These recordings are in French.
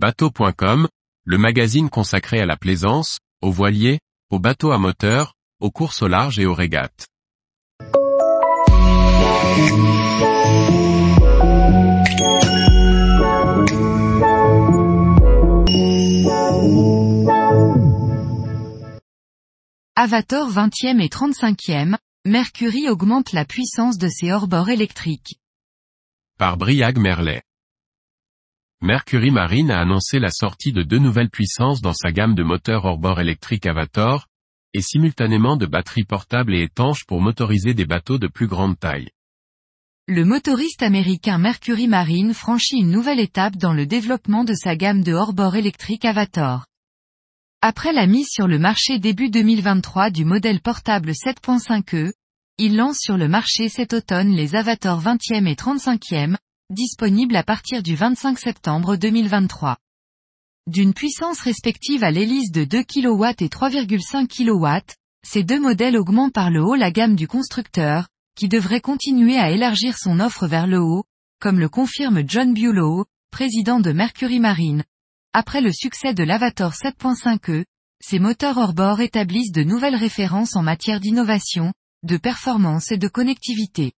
Bateau.com, le magazine consacré à la plaisance, aux voiliers, aux bateaux à moteur, aux courses au large et aux régates. Avator 20e et 35e, Mercury augmente la puissance de ses hors-bords électriques. Par Briag Merlet. Mercury Marine a annoncé la sortie de deux nouvelles puissances dans sa gamme de moteurs hors-bord électriques Avator, et simultanément de batteries portables et étanches pour motoriser des bateaux de plus grande taille. Le motoriste américain Mercury Marine franchit une nouvelle étape dans le développement de sa gamme de hors-bord électrique Avator. Après la mise sur le marché début 2023 du modèle portable 7.5e, il lance sur le marché cet automne les Avator 20e et 35e, disponibles à partir du 25 septembre 2023. D'une puissance respective à l'hélice de 2 kW et 3,5 kW, ces deux modèles augmentent par le haut la gamme du constructeur, qui devrait continuer à élargir son offre vers le haut, comme le confirme John Bulow, président de Mercury Marine, après le succès de l'Avator 7.5e, ces moteurs hors-bord établissent de nouvelles références en matière d'innovation, de performance et de connectivité.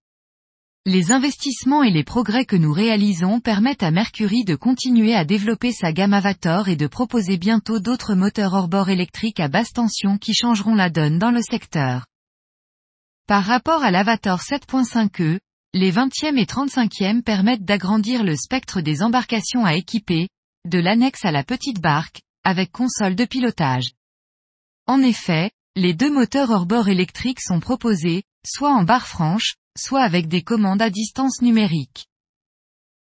Les investissements et les progrès que nous réalisons permettent à Mercury de continuer à développer sa gamme Avator et de proposer bientôt d'autres moteurs hors-bord électriques à basse tension qui changeront la donne dans le secteur. Par rapport à l'Avator 7.5e, les 20e et 35e permettent d'agrandir le spectre des embarcations à équiper, de l'annexe à la petite barque, avec console de pilotage. En effet, les deux moteurs hors-bord électriques sont proposés, soit en barre franche, soit avec des commandes à distance numérique.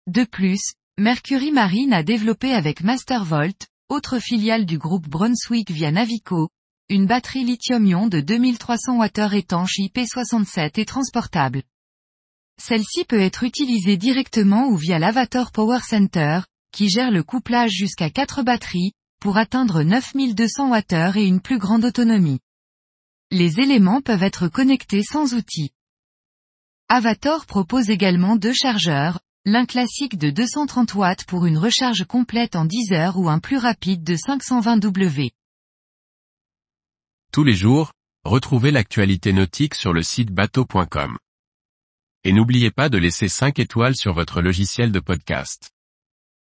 De plus, Mercury Marine a développé avec Mastervolt, autre filiale du groupe Brunswick via Navico, une batterie lithium-ion de 2300 Wh étanche IP67 et transportable. Celle-ci peut être utilisée directement ou via l'Avator Power Center, qui gère le couplage jusqu'à 4 batteries, pour atteindre 9200 Wh et une plus grande autonomie. Les éléments peuvent être connectés sans outils. Avator propose également deux chargeurs, l'un classique de 230 watts pour une recharge complète en 10 heures ou un plus rapide de 520 W. Tous les jours, retrouvez l'actualité nautique sur le site bateau.com. Et n'oubliez pas de laisser 5 étoiles sur votre logiciel de podcast.